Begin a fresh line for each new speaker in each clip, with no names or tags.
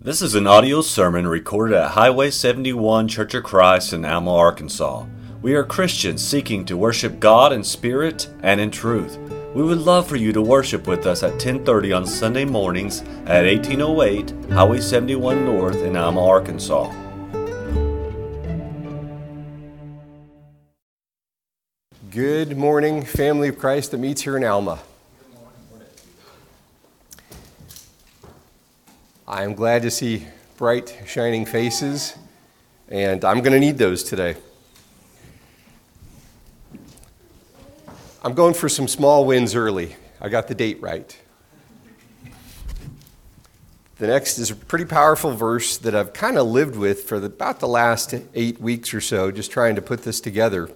This is an audio sermon recorded at Highway 71 Church of Christ in Alma, Arkansas. We are Christians seeking to worship God in spirit and in truth. We would love for you to worship with us at 10:30 on Sunday mornings at 1808 Highway 71 North in Alma, Arkansas.
Good morning, family of Christ that meets here in Alma. I am glad to see bright, shining faces, and I'm going to need those today. I'm going for some small wins early. I got the date right. The next is a pretty powerful verse that I've kind of lived with for the, about the last eight weeks or so, just trying to put this together.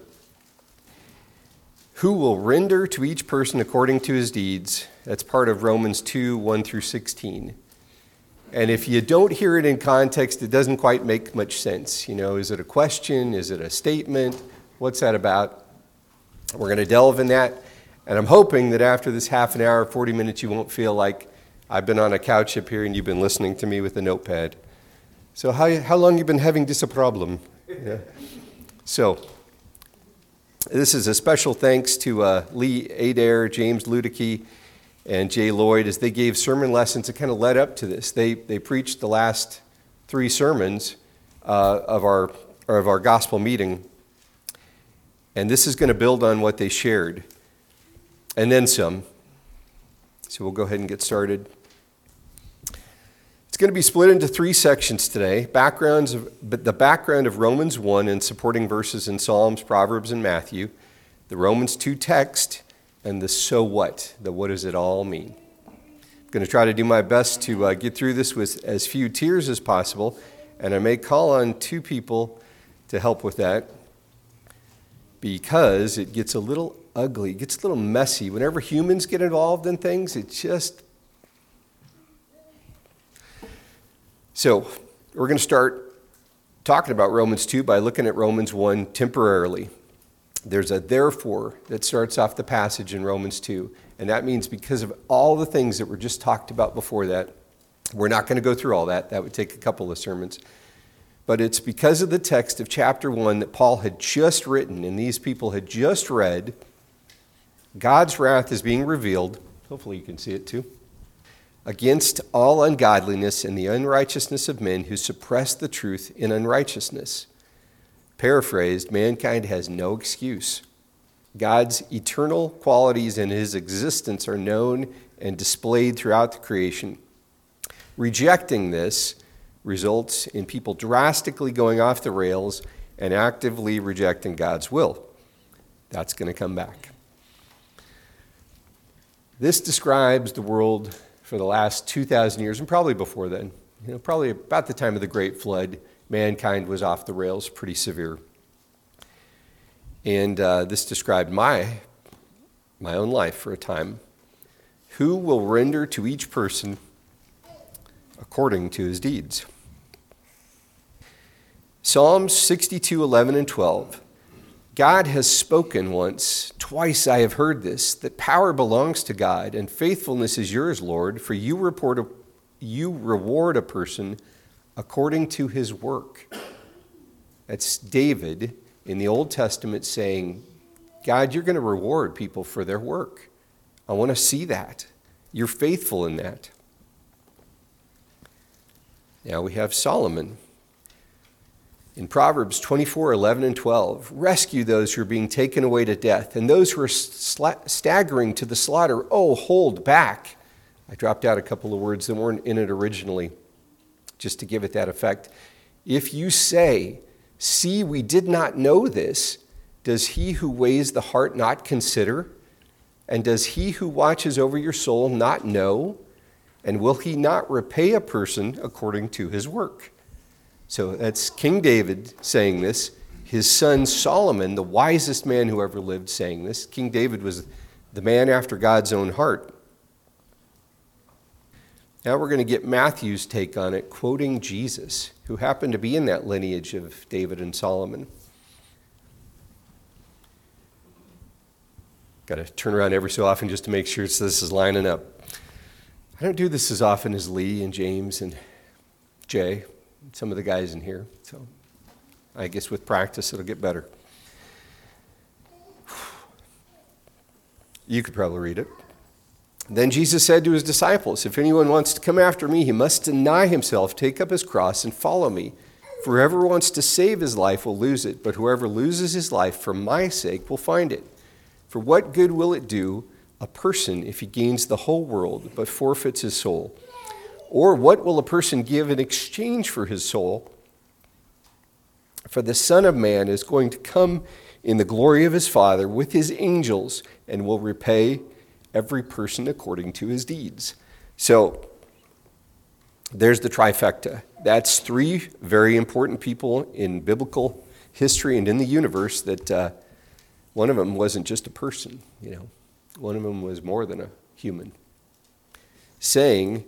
Who will render to each person according to his deeds? That's part of Romans 2 1 through 16. And if you don't hear it in context, it doesn't quite make much sense. You know, is it a question? Is it a statement? What's that about? We're going to delve in that. And I'm hoping that after this half an hour, 40 minutes, you won't feel like I've been on a couch up here and you've been listening to me with a notepad. So, how, how long you been having this a problem? Yeah. So, this is a special thanks to uh, Lee Adair, James Ludicky, and Jay Lloyd as they gave sermon lessons that kind of led up to this. They, they preached the last three sermons uh, of, our, of our gospel meeting. And this is going to build on what they shared, and then some. So we'll go ahead and get started. It's going to be split into three sections today backgrounds of, the background of Romans 1 and supporting verses in Psalms, Proverbs, and Matthew, the Romans 2 text, and the so what, the what does it all mean. I'm going to try to do my best to uh, get through this with as few tears as possible, and I may call on two people to help with that because it gets a little ugly, it gets a little messy. Whenever humans get involved in things, it just. So, we're going to start talking about Romans 2 by looking at Romans 1 temporarily there's a therefore that starts off the passage in Romans 2. And that means because of all the things that were just talked about before that, we're not going to go through all that. That would take a couple of sermons. But it's because of the text of chapter 1 that Paul had just written and these people had just read. God's wrath is being revealed. Hopefully, you can see it too. Against all ungodliness and the unrighteousness of men who suppress the truth in unrighteousness Paraphrased, mankind has no excuse. God's eternal qualities and his existence are known and displayed throughout the creation. Rejecting this results in people drastically going off the rails and actively rejecting God's will. That's going to come back. This describes the world for the last 2,000 years, and probably before then, you know, probably about the time of the Great Flood mankind was off the rails pretty severe. And uh, this described my, my own life for a time. Who will render to each person according to his deeds? Psalms 62, 11, and 12. God has spoken once, twice I have heard this, that power belongs to God and faithfulness is yours, Lord, for you, report a, you reward a person according to his work. That's David in the Old Testament saying, God, you're going to reward people for their work. I want to see that. You're faithful in that. Now we have Solomon. In Proverbs 24, 11, and 12, rescue those who are being taken away to death, and those who are staggering to the slaughter, oh, hold back. I dropped out a couple of words that weren't in it originally just to give it that effect. If you say, See, we did not know this, does he who weighs the heart not consider? And does he who watches over your soul not know? And will he not repay a person according to his work? So that's King David saying this. His son Solomon, the wisest man who ever lived, saying this. King David was the man after God's own heart. Now we're going to get Matthew's take on it, quoting Jesus, who happened to be in that lineage of David and Solomon. Got to turn around every so often just to make sure this is lining up. I don't do this as often as Lee and James and Jay, and some of the guys in here. So I guess with practice it'll get better. You could probably read it. Then Jesus said to his disciples, If anyone wants to come after me, he must deny himself, take up his cross, and follow me. For whoever wants to save his life will lose it, but whoever loses his life for my sake will find it. For what good will it do a person if he gains the whole world but forfeits his soul? Or what will a person give in exchange for his soul? For the Son of Man is going to come in the glory of his Father with his angels and will repay every person according to his deeds. So there's the trifecta. That's three very important people in biblical history and in the universe that uh, one of them wasn't just a person, you know, one of them was more than a human. Saying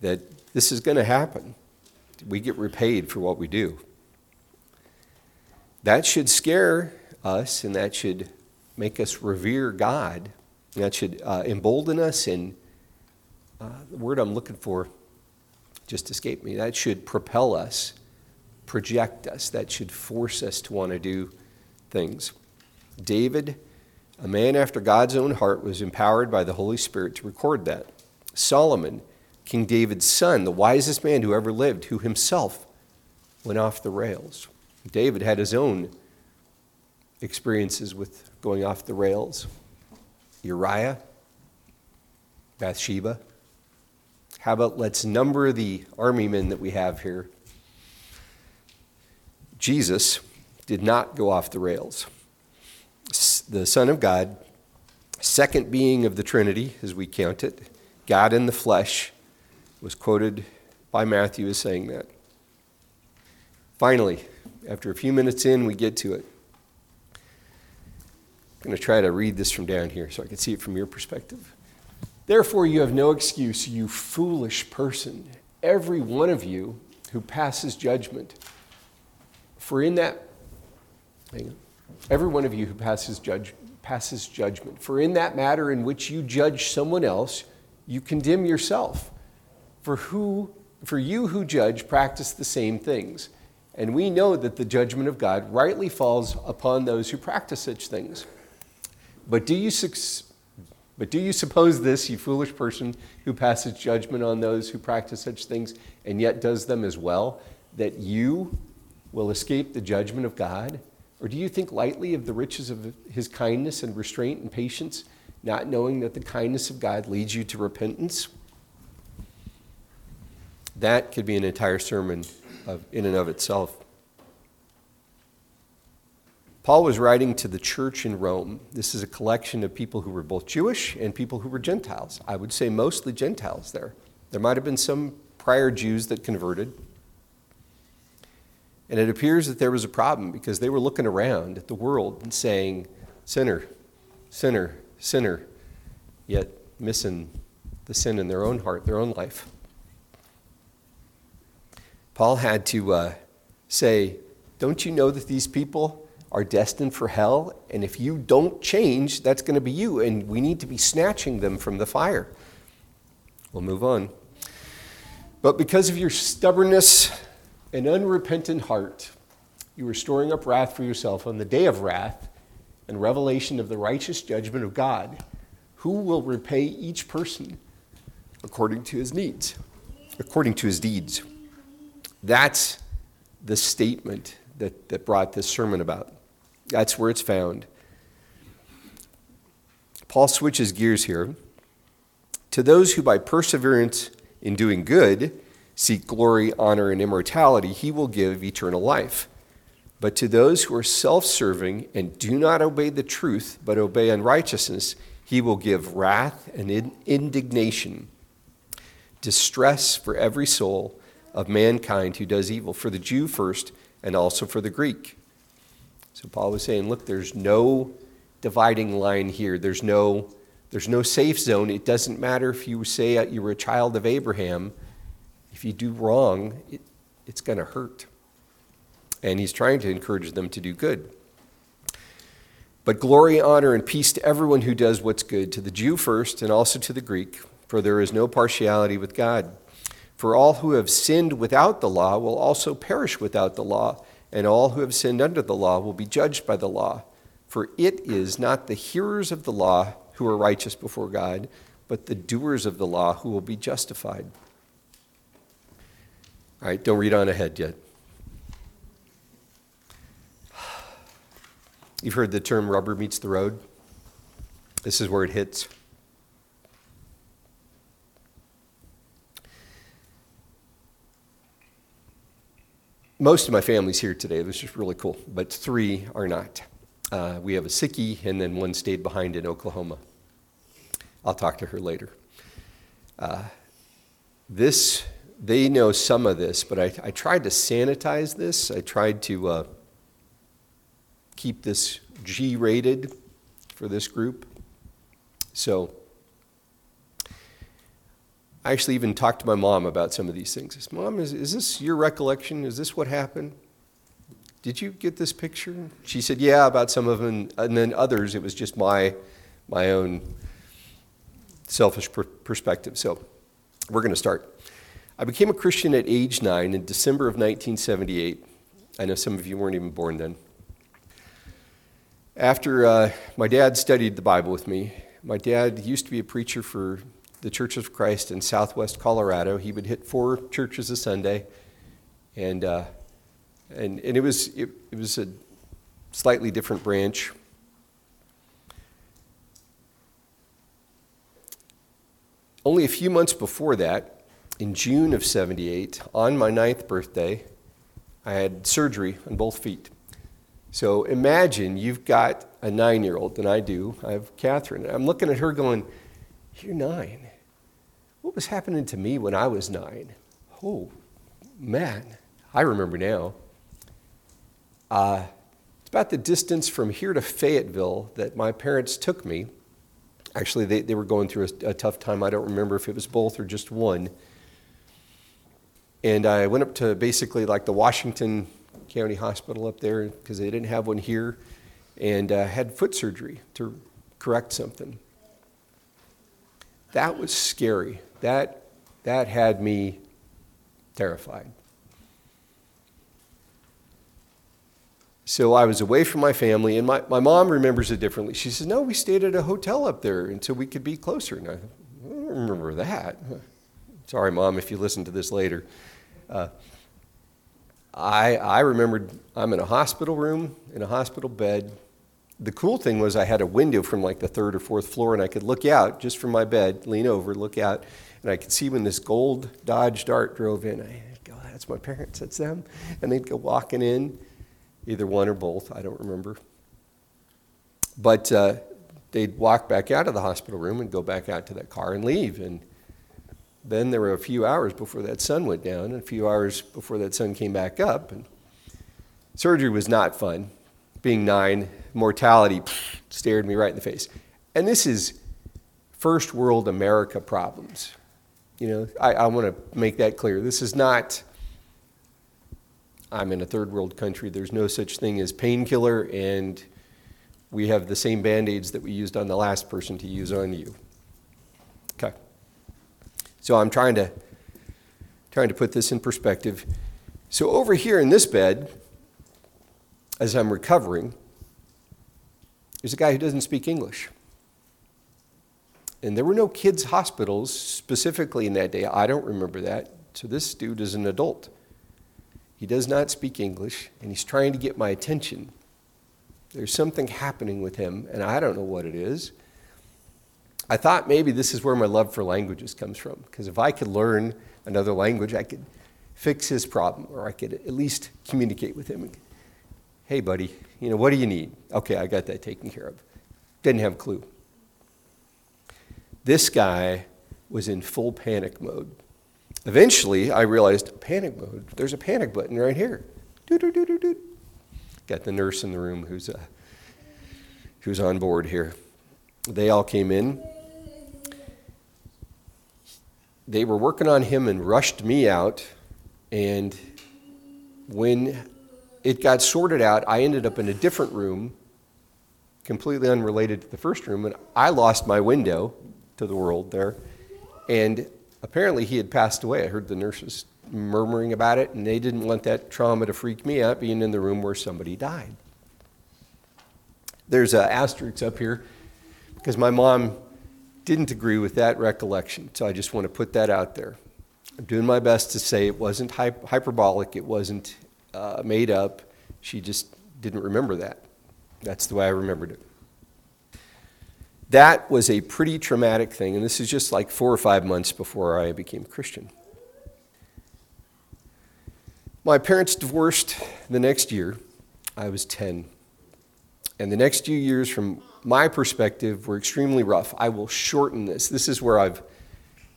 that this is going to happen. We get repaid for what we do. That should scare us and that should make us revere God. That should uh, embolden us and uh, the word I'm looking for just escaped me. That should propel us, project us, that should force us to want to do things. David, a man after God's own heart, was empowered by the Holy Spirit to record that. Solomon, King David's son, the wisest man who ever lived, who himself went off the rails. David had his own experiences with going off the rails. Uriah, Bathsheba, how about let's number the army men that we have here? Jesus did not go off the rails. The Son of God, second being of the Trinity, as we count it, God in the flesh, was quoted by Matthew as saying that. Finally, after a few minutes in, we get to it. I'm going to try to read this from down here so I can see it from your perspective. Therefore, you have no excuse, you foolish person, every one of you who passes judgment. For in that, every one of you who passes, judge, passes judgment, for in that matter in which you judge someone else, you condemn yourself. For, who, for you who judge practice the same things. And we know that the judgment of God rightly falls upon those who practice such things. But do you succeed? But do you suppose this, you foolish person who passes judgment on those who practice such things and yet does them as well, that you will escape the judgment of God? Or do you think lightly of the riches of his kindness and restraint and patience, not knowing that the kindness of God leads you to repentance? That could be an entire sermon of, in and of itself. Paul was writing to the church in Rome. This is a collection of people who were both Jewish and people who were Gentiles. I would say mostly Gentiles there. There might have been some prior Jews that converted. And it appears that there was a problem because they were looking around at the world and saying, sinner, sinner, sinner, yet missing the sin in their own heart, their own life. Paul had to uh, say, Don't you know that these people are destined for hell. And if you don't change, that's going to be you. And we need to be snatching them from the fire. We'll move on. But because of your stubbornness and unrepentant heart, you are storing up wrath for yourself on the day of wrath and revelation of the righteous judgment of God, who will repay each person according to his needs, according to his deeds. That's the statement that, that brought this sermon about. That's where it's found. Paul switches gears here. To those who by perseverance in doing good seek glory, honor, and immortality, he will give eternal life. But to those who are self serving and do not obey the truth, but obey unrighteousness, he will give wrath and indignation, distress for every soul of mankind who does evil, for the Jew first, and also for the Greek. So Paul was saying, look, there's no dividing line here. There's no, there's no safe zone. It doesn't matter if you say uh, you were a child of Abraham. If you do wrong, it, it's going to hurt. And he's trying to encourage them to do good. But glory, honor, and peace to everyone who does what's good, to the Jew first and also to the Greek, for there is no partiality with God. For all who have sinned without the law will also perish without the law, and all who have sinned under the law will be judged by the law. For it is not the hearers of the law who are righteous before God, but the doers of the law who will be justified. All right, don't read on ahead yet. You've heard the term rubber meets the road? This is where it hits. Most of my family's here today, which is really cool, but three are not. Uh, we have a sickie, and then one stayed behind in Oklahoma. I'll talk to her later. Uh, this, they know some of this, but I, I, tried to sanitize this. I tried to uh, keep this G rated for this group. So I actually even talked to my mom about some of these things. Said, Mom, is, is this your recollection? Is this what happened? Did you get this picture? She said, Yeah, about some of them. And then others, it was just my, my own selfish per- perspective. So we're going to start. I became a Christian at age nine in December of 1978. I know some of you weren't even born then. After uh, my dad studied the Bible with me, my dad used to be a preacher for the Church of Christ in southwest Colorado. He would hit four churches a Sunday, and, uh, and, and it, was, it, it was a slightly different branch. Only a few months before that, in June of 78, on my ninth birthday, I had surgery on both feet. So imagine you've got a nine year old, and I do. I have Catherine. I'm looking at her going, You're nine. What was happening to me when I was nine? Oh, man, I remember now. Uh, it's about the distance from here to Fayetteville that my parents took me. Actually, they, they were going through a, a tough time. I don't remember if it was both or just one. And I went up to basically like the Washington County Hospital up there because they didn't have one here and uh, had foot surgery to correct something. That was scary that, that had me terrified. So I was away from my family, and my, my mom remembers it differently. She says, No, we stayed at a hotel up there until we could be closer. And I, I don't remember that. Sorry, mom, if you listen to this later. Uh, I, I remembered I'm in a hospital room, in a hospital bed, the cool thing was I had a window from like the third or fourth floor, and I could look out just from my bed, lean over, look out, and I could see when this gold Dodge Dart drove in. I'd go, "That's my parents. That's them," and they'd go walking in, either one or both. I don't remember. But uh, they'd walk back out of the hospital room and go back out to that car and leave. And then there were a few hours before that sun went down, and a few hours before that sun came back up. And surgery was not fun. Being nine, mortality stared me right in the face. And this is first world America problems. You know, I, I want to make that clear. This is not, I'm in a third world country. There's no such thing as painkiller, and we have the same band aids that we used on the last person to use on you. Okay. So I'm trying to trying to put this in perspective. So over here in this bed, as I'm recovering, there's a guy who doesn't speak English. And there were no kids' hospitals specifically in that day. I don't remember that. So this dude is an adult. He does not speak English, and he's trying to get my attention. There's something happening with him, and I don't know what it is. I thought maybe this is where my love for languages comes from, because if I could learn another language, I could fix his problem, or I could at least communicate with him. Hey, buddy, you know, what do you need? Okay, I got that taken care of. Didn't have a clue. This guy was in full panic mode. Eventually, I realized panic mode. There's a panic button right here. Got the nurse in the room who's, uh, who's on board here. They all came in. They were working on him and rushed me out. And when it got sorted out. I ended up in a different room, completely unrelated to the first room, and I lost my window to the world there. And apparently he had passed away. I heard the nurses murmuring about it, and they didn't want that trauma to freak me out being in the room where somebody died. There's an asterisk up here because my mom didn't agree with that recollection, so I just want to put that out there. I'm doing my best to say it wasn't hyperbolic, it wasn't uh, made up. She just didn't remember that. That's the way I remembered it. That was a pretty traumatic thing, and this is just like four or five months before I became Christian. My parents divorced the next year. I was 10. And the next few years, from my perspective, were extremely rough. I will shorten this. This is where I've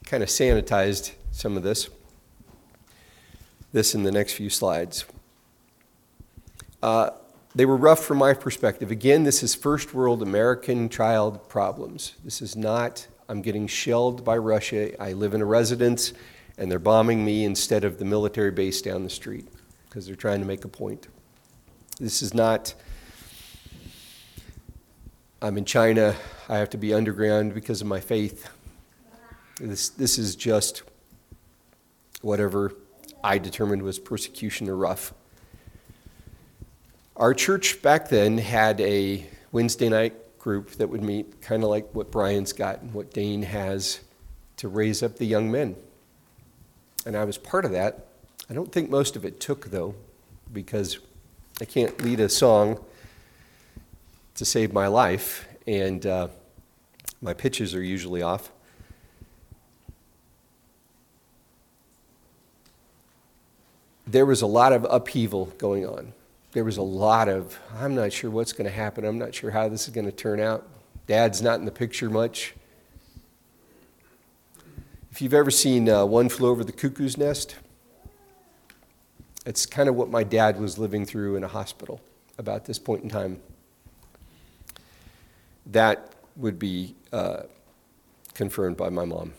kind of sanitized some of this. This in the next few slides. Uh, they were rough from my perspective. Again, this is first world American child problems. This is not, I'm getting shelled by Russia. I live in a residence and they're bombing me instead of the military base down the street because they're trying to make a point. This is not, I'm in China, I have to be underground because of my faith. This, this is just whatever I determined was persecution or rough. Our church back then had a Wednesday night group that would meet, kind of like what Brian's got and what Dane has to raise up the young men. And I was part of that. I don't think most of it took, though, because I can't lead a song to save my life, and uh, my pitches are usually off. There was a lot of upheaval going on there was a lot of, I'm not sure what's going to happen. I'm not sure how this is going to turn out. Dad's not in the picture much. If you've ever seen uh, One Flew Over the Cuckoo's Nest, it's kind of what my dad was living through in a hospital about this point in time. That would be uh, confirmed by my mom.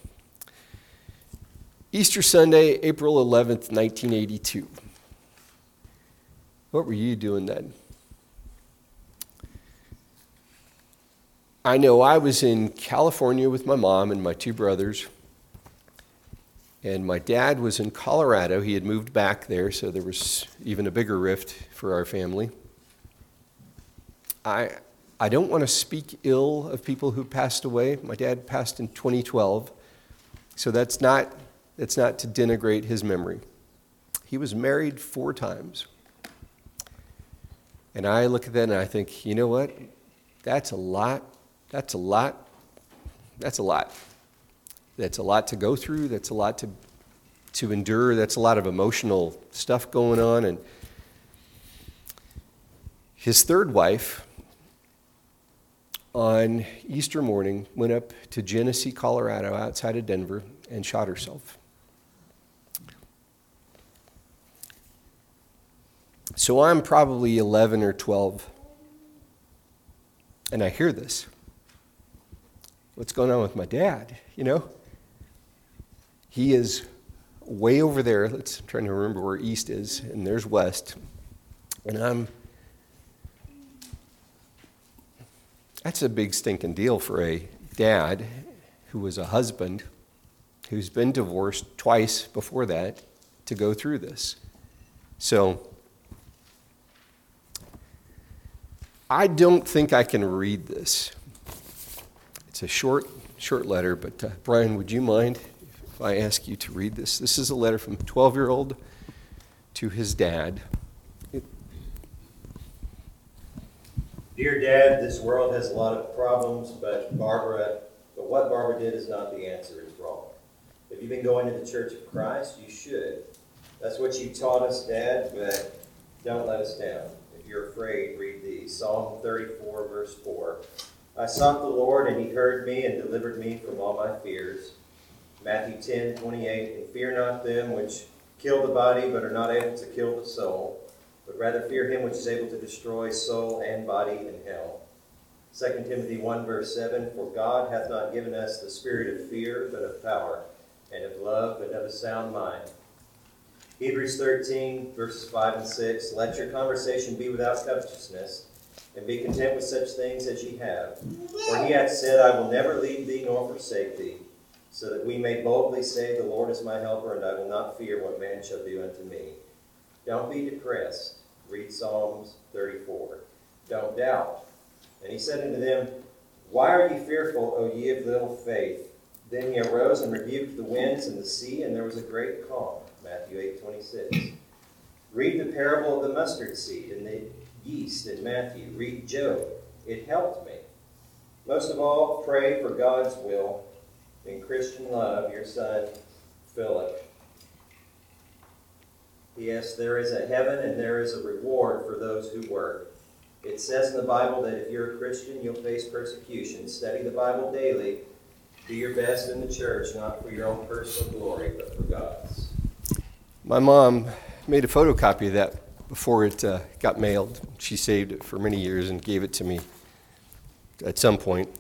Easter Sunday, April 11th, 1982. What were you doing then? I know I was in California with my mom and my two brothers, and my dad was in Colorado. He had moved back there, so there was even a bigger rift for our family. I, I don't want to speak ill of people who passed away. My dad passed in 2012, so that's not, that's not to denigrate his memory. He was married four times. And I look at that and I think, you know what? That's a lot. That's a lot. That's a lot. That's a lot to go through. That's a lot to, to endure. That's a lot of emotional stuff going on. And his third wife, on Easter morning, went up to Genesee, Colorado, outside of Denver, and shot herself. So I'm probably 11 or 12, and I hear this. What's going on with my dad? You know? He is way over there. Let's trying to remember where east is, and there's west. And I'm That's a big stinking deal for a dad who was a husband who's been divorced twice before that to go through this. So I don't think I can read this. It's a short, short letter, but uh, Brian, would you mind if I ask you to read this? This is a letter from a 12 year old to his dad.
Dear Dad, this world has a lot of problems, but Barbara, but what Barbara did is not the answer. is wrong. If you've been going to the Church of Christ, you should. That's what you taught us, Dad, but don't let us down you're afraid, read these. Psalm 34, verse 4. I sought the Lord, and he heard me and delivered me from all my fears. Matthew 10, 28. And fear not them which kill the body, but are not able to kill the soul, but rather fear him which is able to destroy soul and body in hell. 2 Timothy 1, verse 7. For God hath not given us the spirit of fear, but of power, and of love, and of a sound mind. Hebrews 13, verses 5 and 6. Let your conversation be without covetousness, and be content with such things as ye have. For he hath said, I will never leave thee nor forsake thee. so that we may boldly say, The Lord is my helper, and I will not fear what man shall do unto me. Don't be depressed. Read Psalms 34. Don't doubt. And he said unto them, Why are ye fearful, O ye of little faith? Then he arose and rebuked the winds and the sea, and there was a great calm. Matthew 8 26. Read the parable of the mustard seed and the yeast in Matthew. Read Job. It helped me. Most of all, pray for God's will in Christian love, your son, Philip. Yes, there is a heaven and there is a reward for those who work. It says in the Bible that if you're a Christian, you'll face persecution. Study the Bible daily. Do your best in the church, not for your own personal glory, but for God's.
My mom made a photocopy of that before it uh, got mailed. She saved it for many years and gave it to me at some point.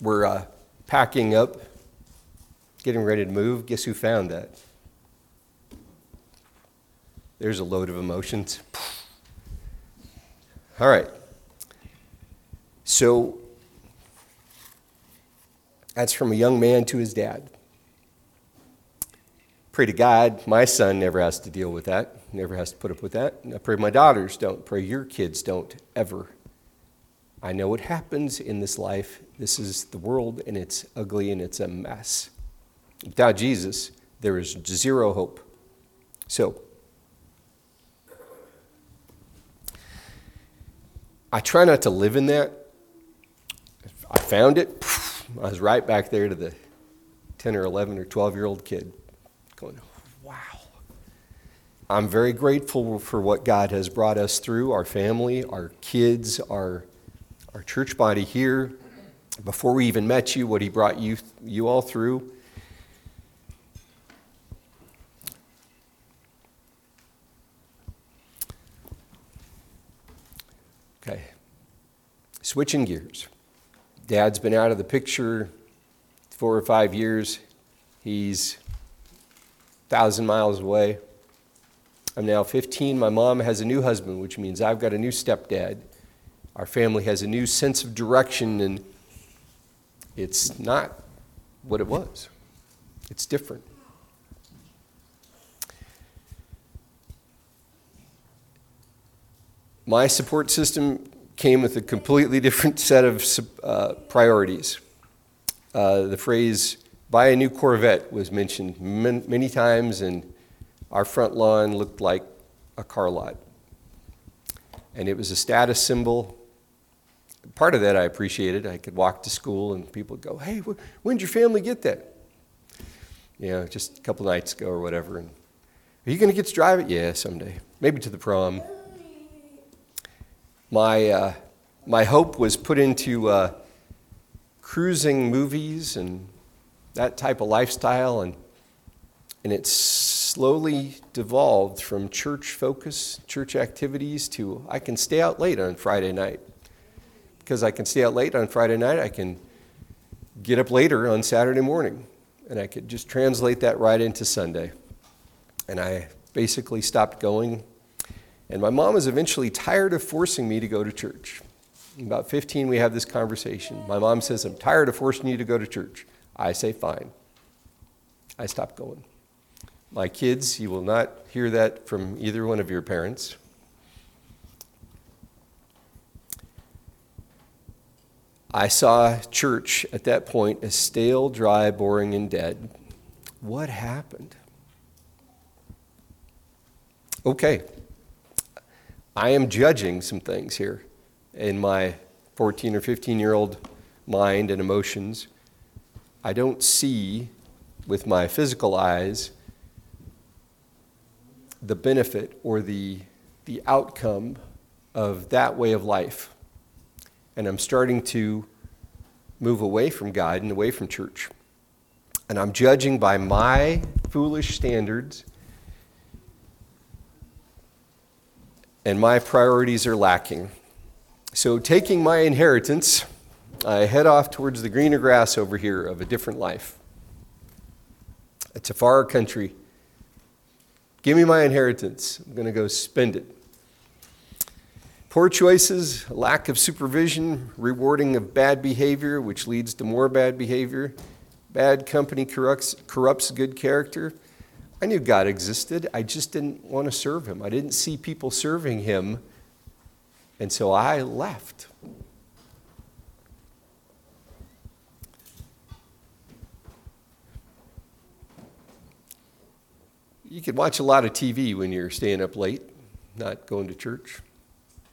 We're uh, packing up, getting ready to move. Guess who found that? There's a load of emotions. All right. So that's from a young man to his dad. Pray to God, my son never has to deal with that, never has to put up with that. I pray my daughters don't. Pray your kids don't ever. I know what happens in this life. This is the world, and it's ugly and it's a mess. Without Jesus, there is zero hope. So, I try not to live in that. I found it. I was right back there to the 10 or 11 or 12 year old kid going, wow. I'm very grateful for what God has brought us through our family, our kids, our, our church body here. Before we even met you, what He brought you, you all through. Okay. Switching gears. Dad's been out of the picture four or five years. He's a thousand miles away. I'm now 15. My mom has a new husband, which means I've got a new stepdad. Our family has a new sense of direction, and it's not what it was. It's different. My support system came with a completely different set of uh, priorities. Uh, the phrase, buy a new Corvette, was mentioned many times, and our front lawn looked like a car lot. And it was a status symbol. Part of that I appreciated. I could walk to school and people would go, hey, when did your family get that? You know, just a couple nights ago or whatever. And, Are you going to get to drive it? Yeah, someday. Maybe to the prom my, uh, my hope was put into uh, cruising movies and that type of lifestyle, and, and it slowly devolved from church focus, church activities, to I can stay out late on Friday night. Because I can stay out late on Friday night, I can get up later on Saturday morning, and I could just translate that right into Sunday. And I basically stopped going and my mom was eventually tired of forcing me to go to church. about 15, we have this conversation. My mom says, I'm tired of forcing you to go to church. I say, fine. I stop going. My kids, you will not hear that from either one of your parents. I saw church at that point as stale, dry, boring, and dead. What happened? Okay, I am judging some things here in my 14 or 15 year old mind and emotions. I don't see with my physical eyes the benefit or the, the outcome of that way of life. And I'm starting to move away from God and away from church. And I'm judging by my foolish standards and my priorities are lacking. So, taking my inheritance, I head off towards the greener grass over here of a different life. It's a far country. Give me my inheritance. I'm going to go spend it. Poor choices, lack of supervision, rewarding of bad behavior, which leads to more bad behavior, bad company corrupts, corrupts good character. I knew God existed. I just didn't want to serve him. I didn't see people serving him. And so I left. You could watch a lot of TV when you're staying up late, not going to church.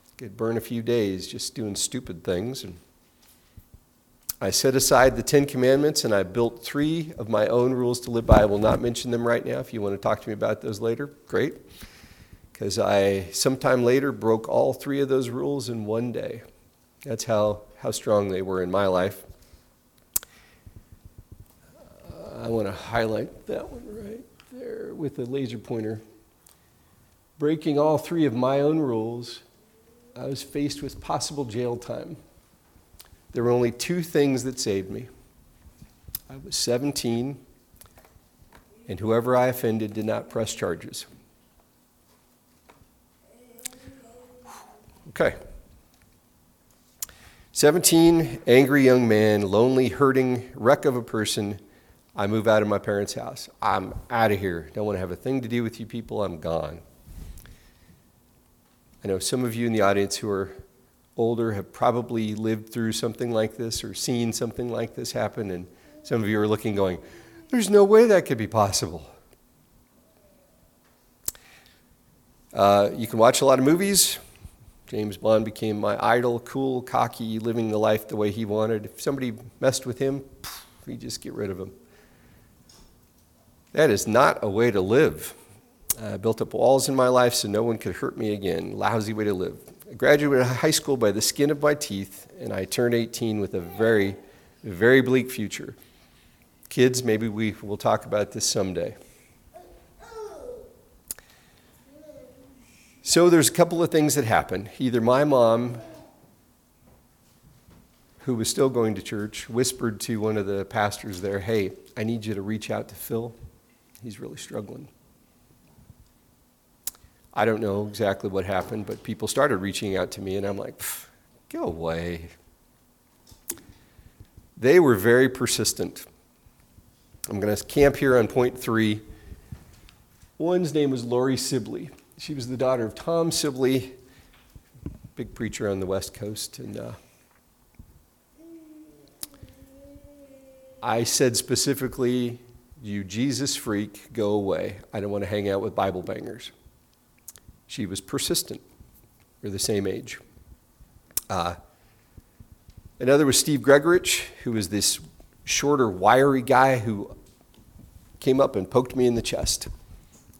You could burn a few days just doing stupid things. And I set aside the Ten Commandments and I built three of my own rules to live by. I will not mention them right now. If you want to talk to me about those later, great. Because I, sometime later, broke all three of those rules in one day. That's how, how strong they were in my life. Uh, I want to highlight that one with a laser pointer. Breaking all three of my own rules, I was faced with possible jail time. There were only two things that saved me. I was 17, and whoever I offended did not press charges. Okay. 17, angry young man, lonely, hurting, wreck of a person. I move out of my parents' house. I'm out of here. Don't want to have a thing to do with you people. I'm gone. I know some of you in the audience who are older have probably lived through something like this or seen something like this happen, and some of you are looking, going, There's no way that could be possible. Uh, you can watch a lot of movies. James Bond became my idol, cool, cocky, living the life the way he wanted. If somebody messed with him, we just get rid of him. That is not a way to live. I built up walls in my life so no one could hurt me again. Lousy way to live. I graduated high school by the skin of my teeth, and I turned 18 with a very, very bleak future. Kids, maybe we will talk about this someday. So there's a couple of things that happened. Either my mom, who was still going to church, whispered to one of the pastors there, Hey, I need you to reach out to Phil. He's really struggling. I don't know exactly what happened, but people started reaching out to me, and I'm like, go away. They were very persistent. I'm going to camp here on point three. One's name was Lori Sibley. She was the daughter of Tom Sibley, big preacher on the West Coast. And uh, I said specifically, You Jesus freak, go away. I don't want to hang out with Bible bangers. She was persistent. We're the same age. Uh, another was Steve Gregorich, who was this shorter, wiry guy who came up and poked me in the chest.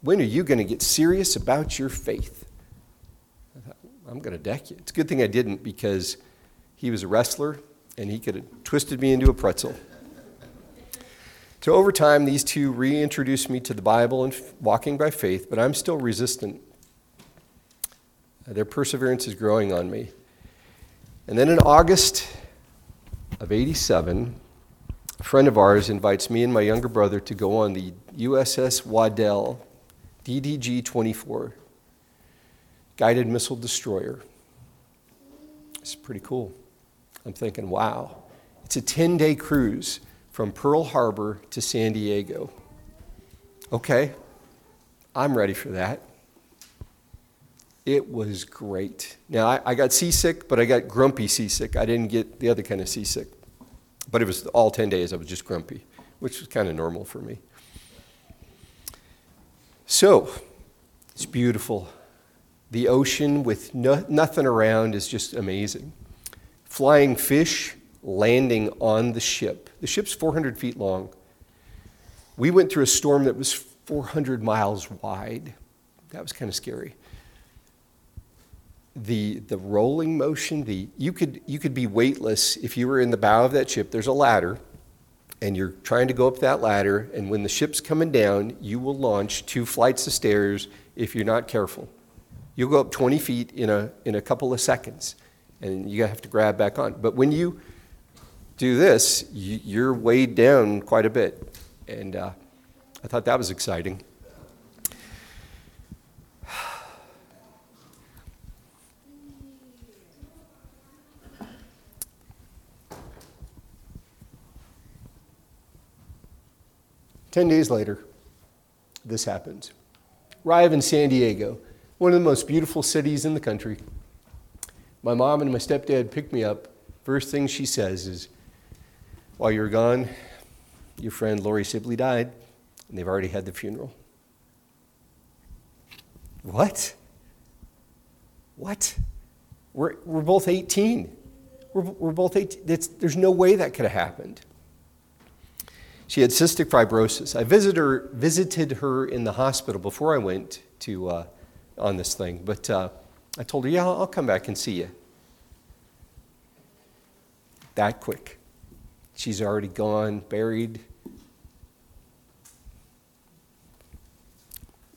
When are you going to get serious about your faith? I thought, I'm going to deck you. It's a good thing I didn't because he was a wrestler and he could have twisted me into a pretzel. So, over time, these two reintroduced me to the Bible and walking by faith, but I'm still resistant their perseverance is growing on me. And then in August of 87, a friend of ours invites me and my younger brother to go on the USS Waddell DDG 24 guided missile destroyer. It's pretty cool. I'm thinking, wow. It's a 10 day cruise from Pearl Harbor to San Diego. Okay, I'm ready for that. It was great. Now, I, I, got seasick, but I got grumpy seasick. I didn't get the other kind of seasick. But it was all 10 days, I was just grumpy, which was kind of normal for me. So, it's beautiful. The ocean with no, nothing around is just amazing. Flying fish landing on the ship. The ship's 400 feet long. We went through a storm that was 400 miles wide. That was kind of scary the the rolling motion the you could you could be weightless if you were in the bow of that ship there's a ladder and you're trying to go up that ladder and when the ship's coming down you will launch two flights of stairs if you're not careful you'll go up 20 feet in a in a couple of seconds and you have to grab back on but when you do this you, are weighed down quite a bit and uh, i thought that was exciting Ten days later, this happens. Arrive in San Diego, one of the most beautiful cities in the country. My mom and my stepdad pick me up. First thing she says is, While you're gone, your friend Lori Sibley died, and they've already had the funeral. What? What? We're, we're both 18. We're, we're both 18. It's, there's no way that could have happened. She had cystic fibrosis. I visited her, visited her in the hospital before I went to, uh, on this thing, but uh, I told her, yeah, I'll, I'll come back and see you. That quick. She's already gone, buried.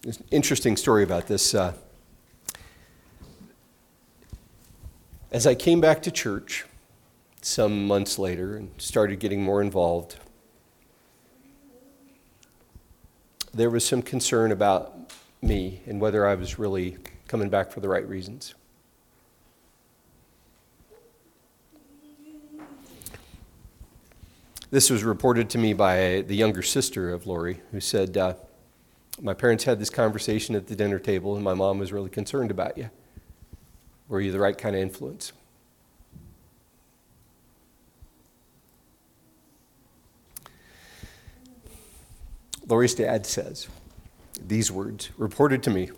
There's an interesting story about this. Uh, as I came back to church some months later and started getting more involved, there was some concern about me and whether I was really coming back for the right reasons. This was reported to me by the younger sister of Lori, who said, uh, My parents had this conversation at the dinner table, and my mom was really concerned about you. Were you the right kind of influence? Lori's dad says these words, reported to me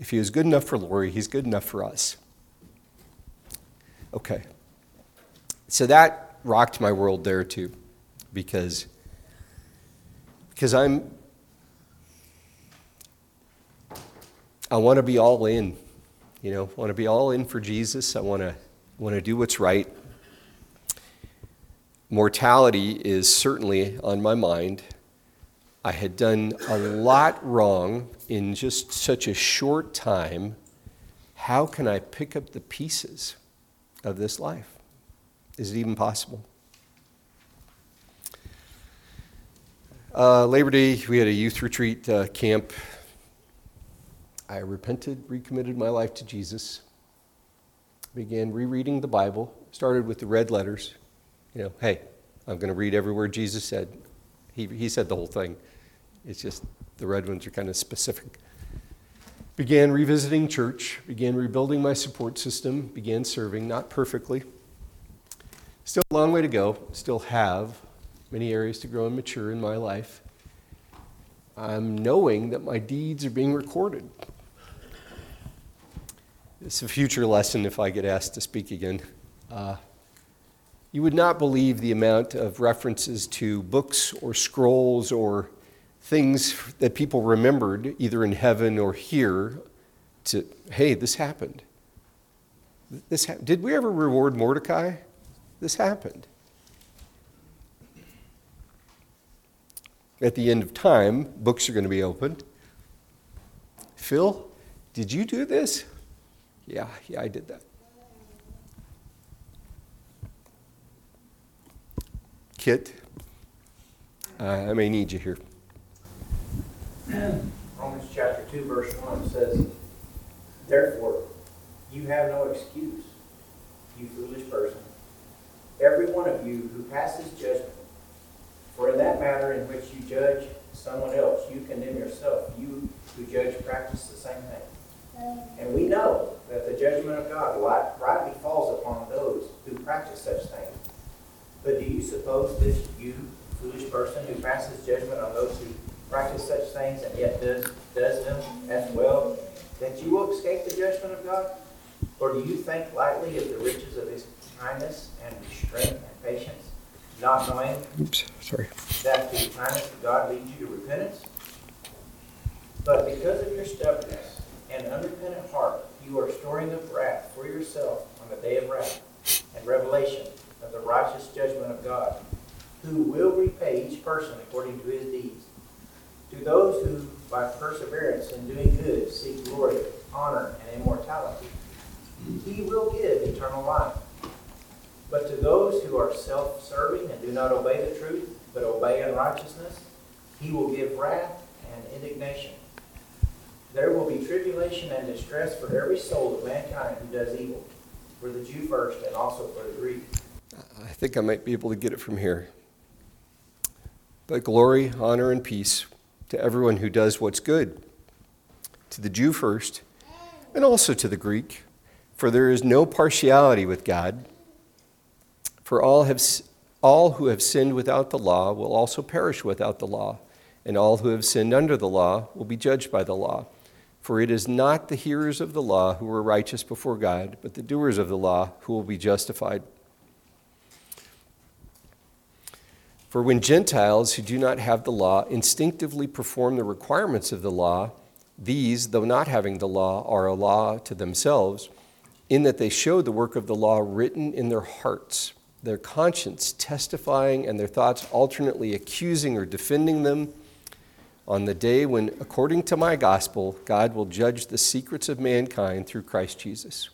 If he is good enough for Lori, he's good enough for us. Okay. So that rocked my world there too, because, because I'm, I want to be all in, you know, want to be all in for Jesus. I want to, want to do what's right mortality is certainly on my mind. I had done a lot wrong in just such a short time. How can I pick up the pieces of this life? Is it even possible? Uh, Labor Day, we had a youth retreat uh, camp. I repented, recommitted my life to Jesus, began rereading the Bible, started with the red letters, you know, hey, I'm going to read every word Jesus said. He, he said the whole thing. It's just the red ones are kind of specific. Began revisiting church, began rebuilding my support system, began serving, not perfectly. Still a long way to go, still have many areas to grow and mature in my life. I'm knowing that my deeds are being recorded. It's a future lesson if I get asked to speak again. Uh, you would not believe the amount of references to books or scrolls or things that people remembered, either in heaven or here, to, hey, this happened. This ha- Did we ever reward Mordecai? This happened. At the end of time, books are going to be opened. Phil, did you do this? Yeah, yeah, I did that. Kit, uh, I may need you here.
Romans chapter 2, verse 1 says, Therefore, you have no excuse, you foolish person, every one of you who passes judgment. For in that matter in which you judge someone else, you condemn yourself. You who judge practice the same thing. And we know that the judgment of God rightly falls upon those who practice such things. But do you suppose this you, foolish person, who passes judgment on those who practice such things and yet does, does them as well, that you will escape the judgment of God? Or do you think lightly of the riches of his kindness and restraint and patience, not knowing
Oops, sorry.
that the kindness of God leads you to repentance? But because of your stubbornness and unrepentant heart, you are storing up wrath for yourself on the day of wrath and revelation of the righteous judgment of God, who will repay each person according to his deeds. To those who, by perseverance in doing good, seek glory, honor, and immortality, he will give eternal life. But to those who are self serving and do not obey the truth, but obey unrighteousness, he will give wrath and indignation. There will be tribulation and distress for every soul of mankind who does evil, for the Jew first and also for the Greek
I think I might be able to get it from here. but glory, honor, and peace to everyone who does what's good, to the Jew first, and also to the Greek, for there is no partiality with God. For all, have, all who have sinned without the law will also perish without the law, and all who have sinned under the law will be judged by the law. For it is not the hearers of the law who are righteous before God, but the doers of the law who will be justified. For when Gentiles who do not have the law instinctively perform the requirements of the law, these, though not having the law, are a law to themselves, in that they showed the work of the law written in their hearts, their conscience testifying, and their thoughts alternately accusing or defending them on the day when, according to my gospel, God will judge the secrets of mankind through Christ Jesus.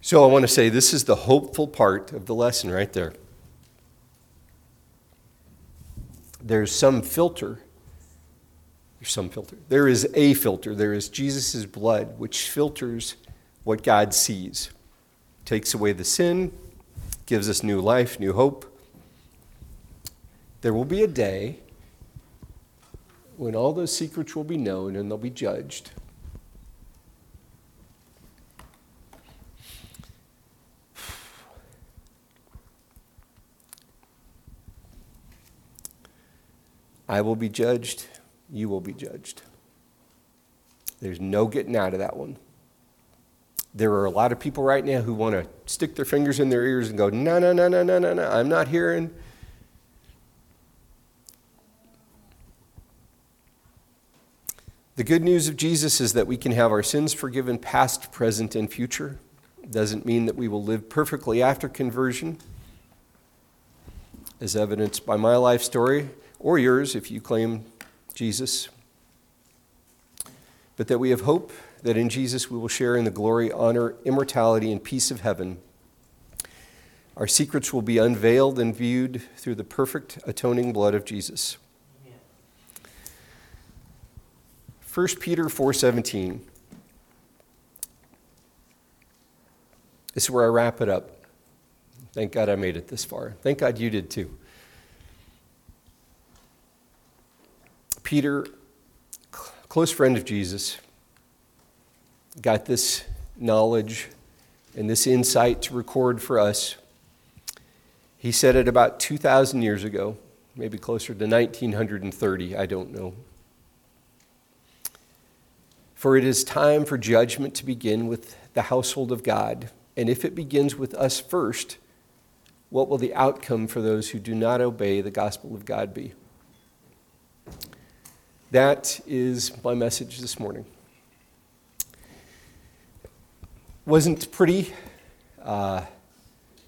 So I want to say this is the hopeful part of the lesson right there. There's some filter. There's some filter. There is a filter. There is Jesus' blood, which filters what God sees, takes away the sin, gives us new life, new hope. There will be a day when all those secrets will be known and they'll be judged. I will be judged, you will be judged. There's no getting out of that one. There are a lot of people right now who want to stick their fingers in their ears and go, no, no, no, no, no, no, no, I'm not hearing. The good news of Jesus is that we can have our sins forgiven past, present, and future. Doesn't mean that we will live perfectly after conversion, as evidenced by my life story, or yours if you claim Jesus. But that we have hope that in Jesus we will share in the glory, honor, immortality, and peace of heaven. Our secrets will be unveiled and viewed through the perfect atoning blood of Jesus. 1 Peter 4:17. This is where I wrap it up. Thank God I made it this far. Thank God you did too. Peter, close friend of Jesus, got this knowledge and this insight to record for us. He said it about 2,000 years ago, maybe closer to 1930, I don't know. For it is time for judgment to begin with the household of God. And if it begins with us first, what will the outcome for those who do not obey the gospel of God be? That is my message this morning. Wasn't pretty, uh,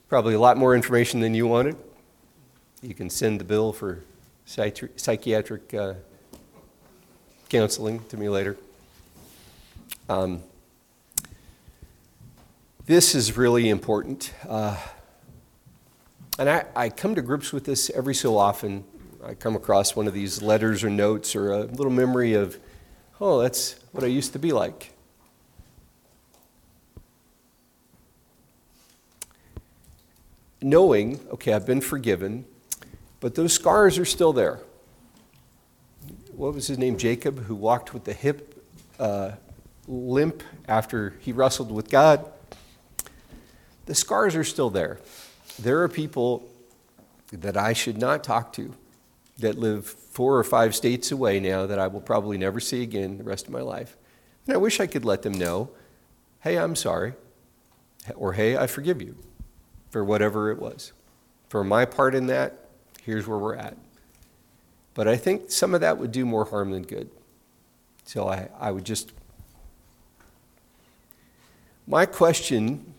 probably a lot more information than you wanted. You can send the bill for psychiatric uh, counseling to me later. Um, this is really important. Uh, and I, I come to grips with this every so often. I come across one of these letters or notes or a little memory of, oh, that's what I used to be like. Knowing, okay, I've been forgiven, but those scars are still there. What was his name? Jacob, who walked with the hip uh, limp after he wrestled with God, the scars are still there. There are people that I should not talk to that live four or five states away now that I will probably never see again the rest of my life. And I wish I could let them know hey, I'm sorry, or hey, I forgive you for whatever it was. For my part in that, here's where we're at. But I think some of that would do more harm than good. So I, I would just my question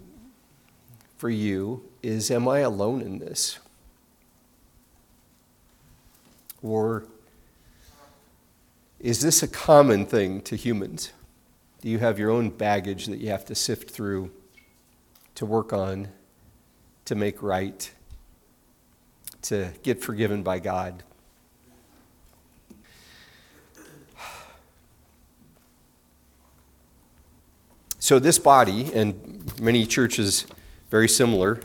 for you is Am I alone in this? Or is this a common thing to humans? Do you have your own baggage that you have to sift through, to work on, to make right, to get forgiven by God? So, this body, and many churches very similar,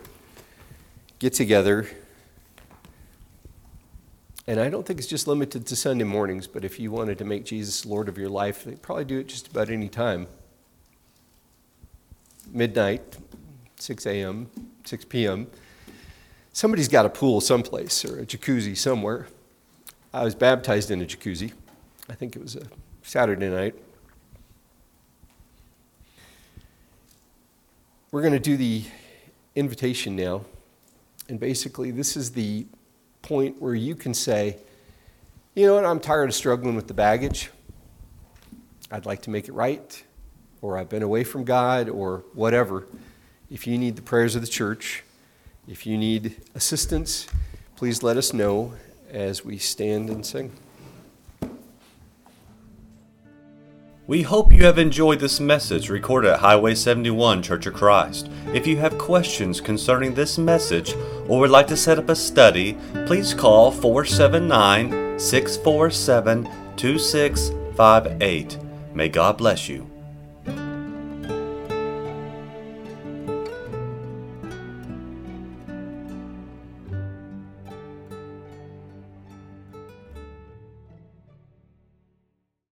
get together And I don't think it's just limited to Sunday mornings, but if you wanted to make Jesus Lord of your life, they probably do it just about any time. Midnight, 6 a.m., 6 p.m. Somebody's got a pool someplace or a jacuzzi somewhere. I was baptized in a jacuzzi. I think it was a Saturday night. We're going to do the invitation now. And basically, this is the point where you can say, you know what, I'm tired of struggling with the baggage. I'd like to make it right, or I've been away from God, or whatever. If you need the prayers of the church, if you need assistance, please let us know as we stand and sing.
We hope you have enjoyed this message recorded at Highway 71 Church of Christ. If you have questions concerning this message or would like to set up a study, please call 479 647 2658. May God bless you.